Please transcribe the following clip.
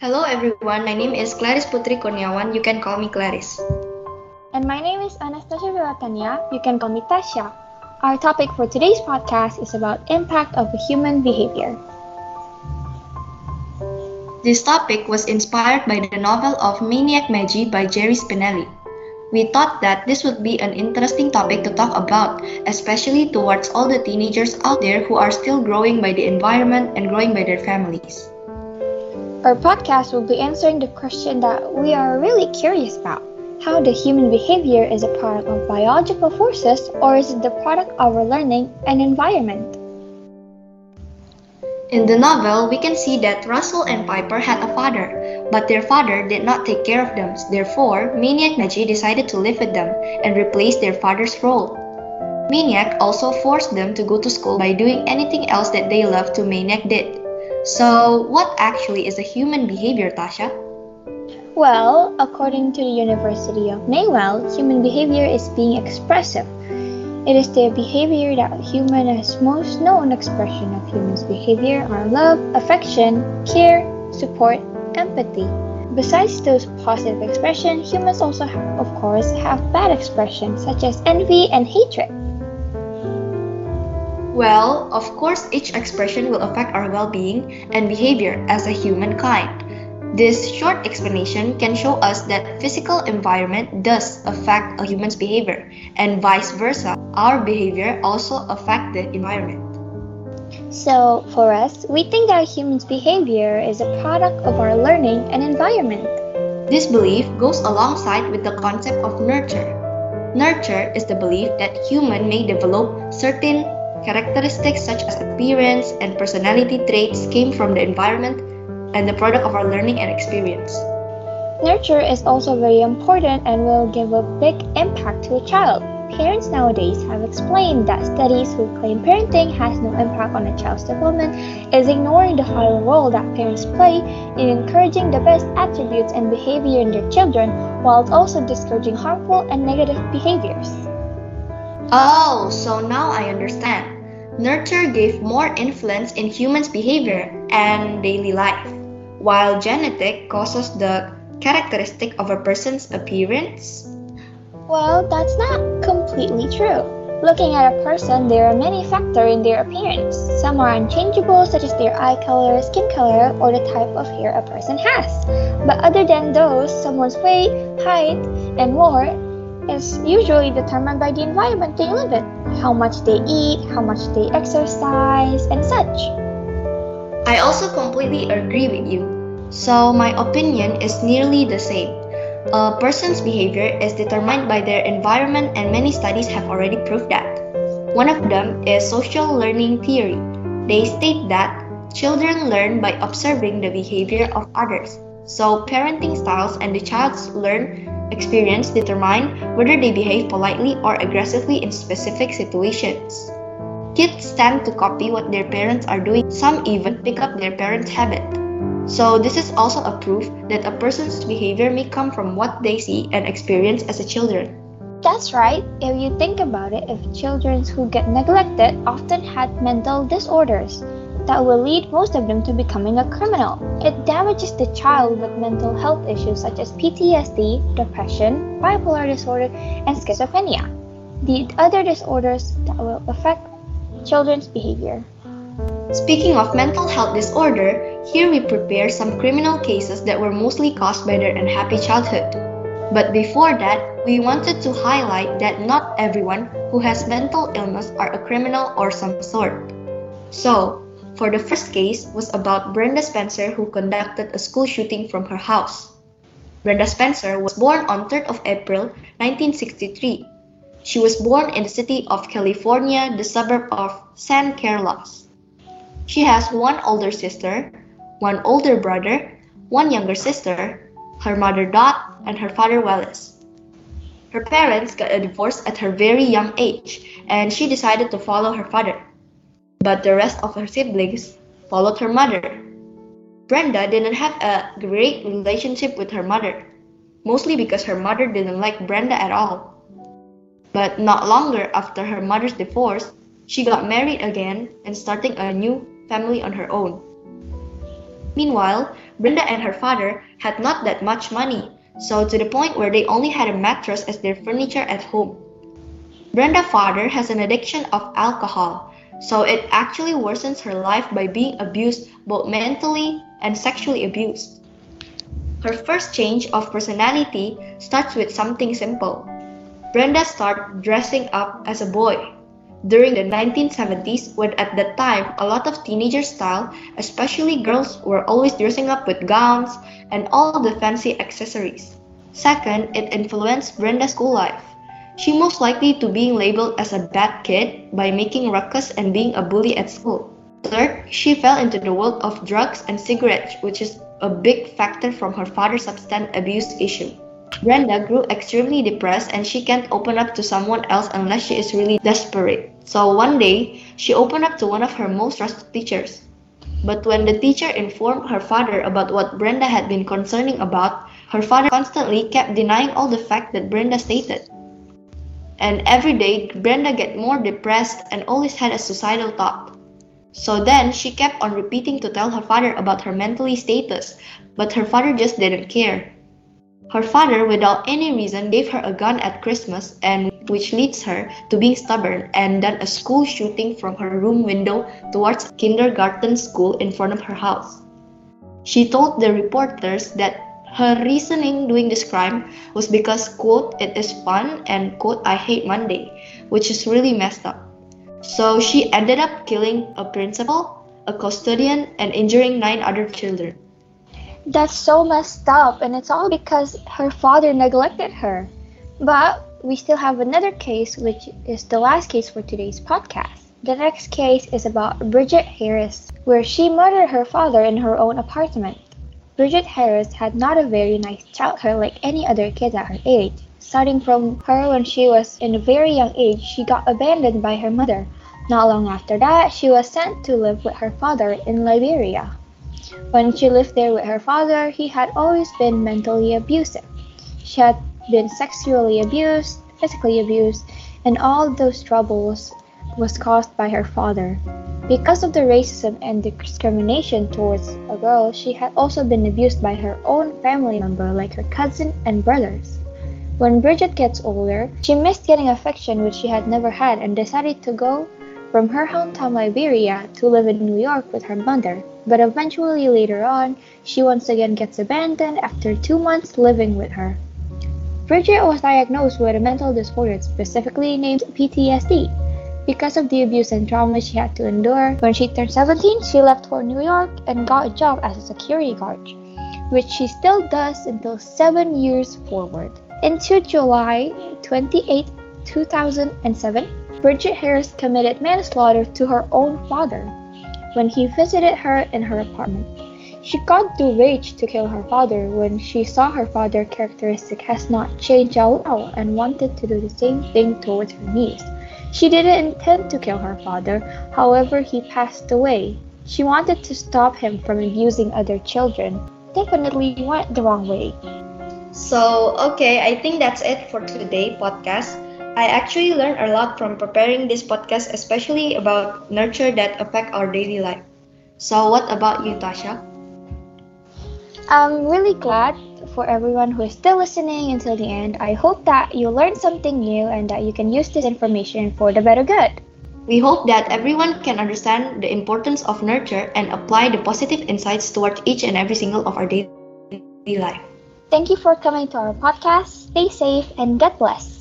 Hello everyone, my name is Clarisse Putri Kurniawan. You can call me Clarisse. And my name is Anastasia Vilatania. You can call me Tasha. Our topic for today's podcast is about impact of human behavior. This topic was inspired by the novel of Maniac Magee by Jerry Spinelli. We thought that this would be an interesting topic to talk about, especially towards all the teenagers out there who are still growing by the environment and growing by their families. Our podcast will be answering the question that we are really curious about how the human behavior is a product of biological forces or is it the product of our learning and environment? In the novel, we can see that Russell and Piper had a father, but their father did not take care of them. Therefore, Maniac Magee decided to live with them and replace their father's role. Maniac also forced them to go to school by doing anything else that they loved to Maniac did. So, what actually is a human behavior, Tasha? Well, according to the University of Maywell, human behavior is being expressive. It is the behavior that human most known expression of humans' behavior are love, affection, care, support, empathy. Besides those positive expressions, humans also, have, of course, have bad expressions such as envy and hatred. Well, of course, each expression will affect our well being and behavior as a humankind. This short explanation can show us that physical environment does affect a human's behavior, and vice versa, our behavior also affect the environment. So, for us, we think that a human's behavior is a product of our learning and environment. This belief goes alongside with the concept of nurture. Nurture is the belief that human may develop certain Characteristics such as appearance and personality traits came from the environment and the product of our learning and experience. Nurture is also very important and will give a big impact to a child. Parents nowadays have explained that studies who claim parenting has no impact on a child's development is ignoring the vital role that parents play in encouraging the best attributes and behavior in their children while also discouraging harmful and negative behaviors. Oh, so now I understand. Nurture gave more influence in humans' behavior and daily life, while genetic causes the characteristic of a person's appearance. Well, that's not completely true. Looking at a person, there are many factors in their appearance. Some are unchangeable, such as their eye color, skin color, or the type of hair a person has. But other than those, someone's weight, height, and more is usually determined by the environment they live in, how much they eat, how much they exercise, and such. I also completely agree with you. So, my opinion is nearly the same. A person's behavior is determined by their environment, and many studies have already proved that. One of them is social learning theory. They state that children learn by observing the behavior of others. So, parenting styles and the child's learn experience determine whether they behave politely or aggressively in specific situations. Kids tend to copy what their parents are doing, some even pick up their parents' habit. So, this is also a proof that a person's behavior may come from what they see and experience as a children. That's right. If you think about it, if children who get neglected often had mental disorders, that will lead most of them to becoming a criminal. It damages the child with mental health issues such as PTSD, depression, bipolar disorder, and schizophrenia. The other disorders that will affect children's behavior. Speaking of mental health disorder, here we prepare some criminal cases that were mostly caused by their unhappy childhood. But before that, we wanted to highlight that not everyone who has mental illness are a criminal or some sort. So, for the first case was about Brenda Spencer who conducted a school shooting from her house. Brenda Spencer was born on 3rd of April 1963. She was born in the city of California, the suburb of San Carlos. She has one older sister, one older brother, one younger sister, her mother Dot, and her father Wallace. Her parents got a divorce at her very young age, and she decided to follow her father but the rest of her siblings followed her mother. Brenda didn't have a great relationship with her mother, mostly because her mother didn't like Brenda at all. But not longer after her mother's divorce, she got married again and starting a new family on her own. Meanwhile, Brenda and her father had not that much money, so to the point where they only had a mattress as their furniture at home. Brenda's father has an addiction of alcohol, so it actually worsens her life by being abused both mentally and sexually abused. Her first change of personality starts with something simple. Brenda started dressing up as a boy. During the 1970s, when at that time a lot of teenager style, especially girls, were always dressing up with gowns and all the fancy accessories. Second, it influenced Brenda's school life. She most likely to being labeled as a bad kid by making ruckus and being a bully at school. Third, she fell into the world of drugs and cigarettes, which is a big factor from her father's substance abuse issue. Brenda grew extremely depressed and she can't open up to someone else unless she is really desperate. So one day, she opened up to one of her most trusted teachers. But when the teacher informed her father about what Brenda had been concerning about, her father constantly kept denying all the fact that Brenda stated. And every day, Brenda get more depressed and always had a suicidal thought. So then she kept on repeating to tell her father about her mentally status, but her father just didn't care. Her father, without any reason, gave her a gun at Christmas, and which leads her to being stubborn and done a school shooting from her room window towards kindergarten school in front of her house. She told the reporters that her reasoning doing this crime was because quote it is fun and quote I hate Monday, which is really messed up. So she ended up killing a principal, a custodian, and injuring nine other children. That's so messed up, and it's all because her father neglected her. But we still have another case, which is the last case for today's podcast. The next case is about Bridget Harris, where she murdered her father in her own apartment. Bridget Harris had not a very nice childhood like any other kid at her age. Starting from her when she was in a very young age, she got abandoned by her mother. Not long after that, she was sent to live with her father in Liberia. When she lived there with her father, he had always been mentally abusive. She had been sexually abused, physically abused, and all those troubles was caused by her father. Because of the racism and discrimination towards a girl, she had also been abused by her own family member like her cousin and brothers. When Bridget gets older, she missed getting affection which she had never had and decided to go from her hometown Liberia to live in New York with her mother. But eventually later on, she once again gets abandoned after two months living with her. Bridget was diagnosed with a mental disorder specifically named PTSD. Because of the abuse and trauma she had to endure, when she turned 17, she left for New York and got a job as a security guard, which she still does until seven years forward. Into July 28, 2007, Bridget Harris committed manslaughter to her own father when he visited her in her apartment. She got the rage to kill her father when she saw her father's characteristic has not changed at all and wanted to do the same thing towards her niece. She didn't intend to kill her father, however, he passed away. She wanted to stop him from abusing other children. Definitely went the wrong way. So, okay, I think that's it for today podcast. I actually learned a lot from preparing this podcast, especially about nurture that affect our daily life. So, what about you, Tasha? I'm really glad for everyone who is still listening until the end. I hope that you learned something new and that you can use this information for the better good. We hope that everyone can understand the importance of nurture and apply the positive insights towards each and every single of our daily life. Thank you for coming to our podcast. Stay safe and God bless.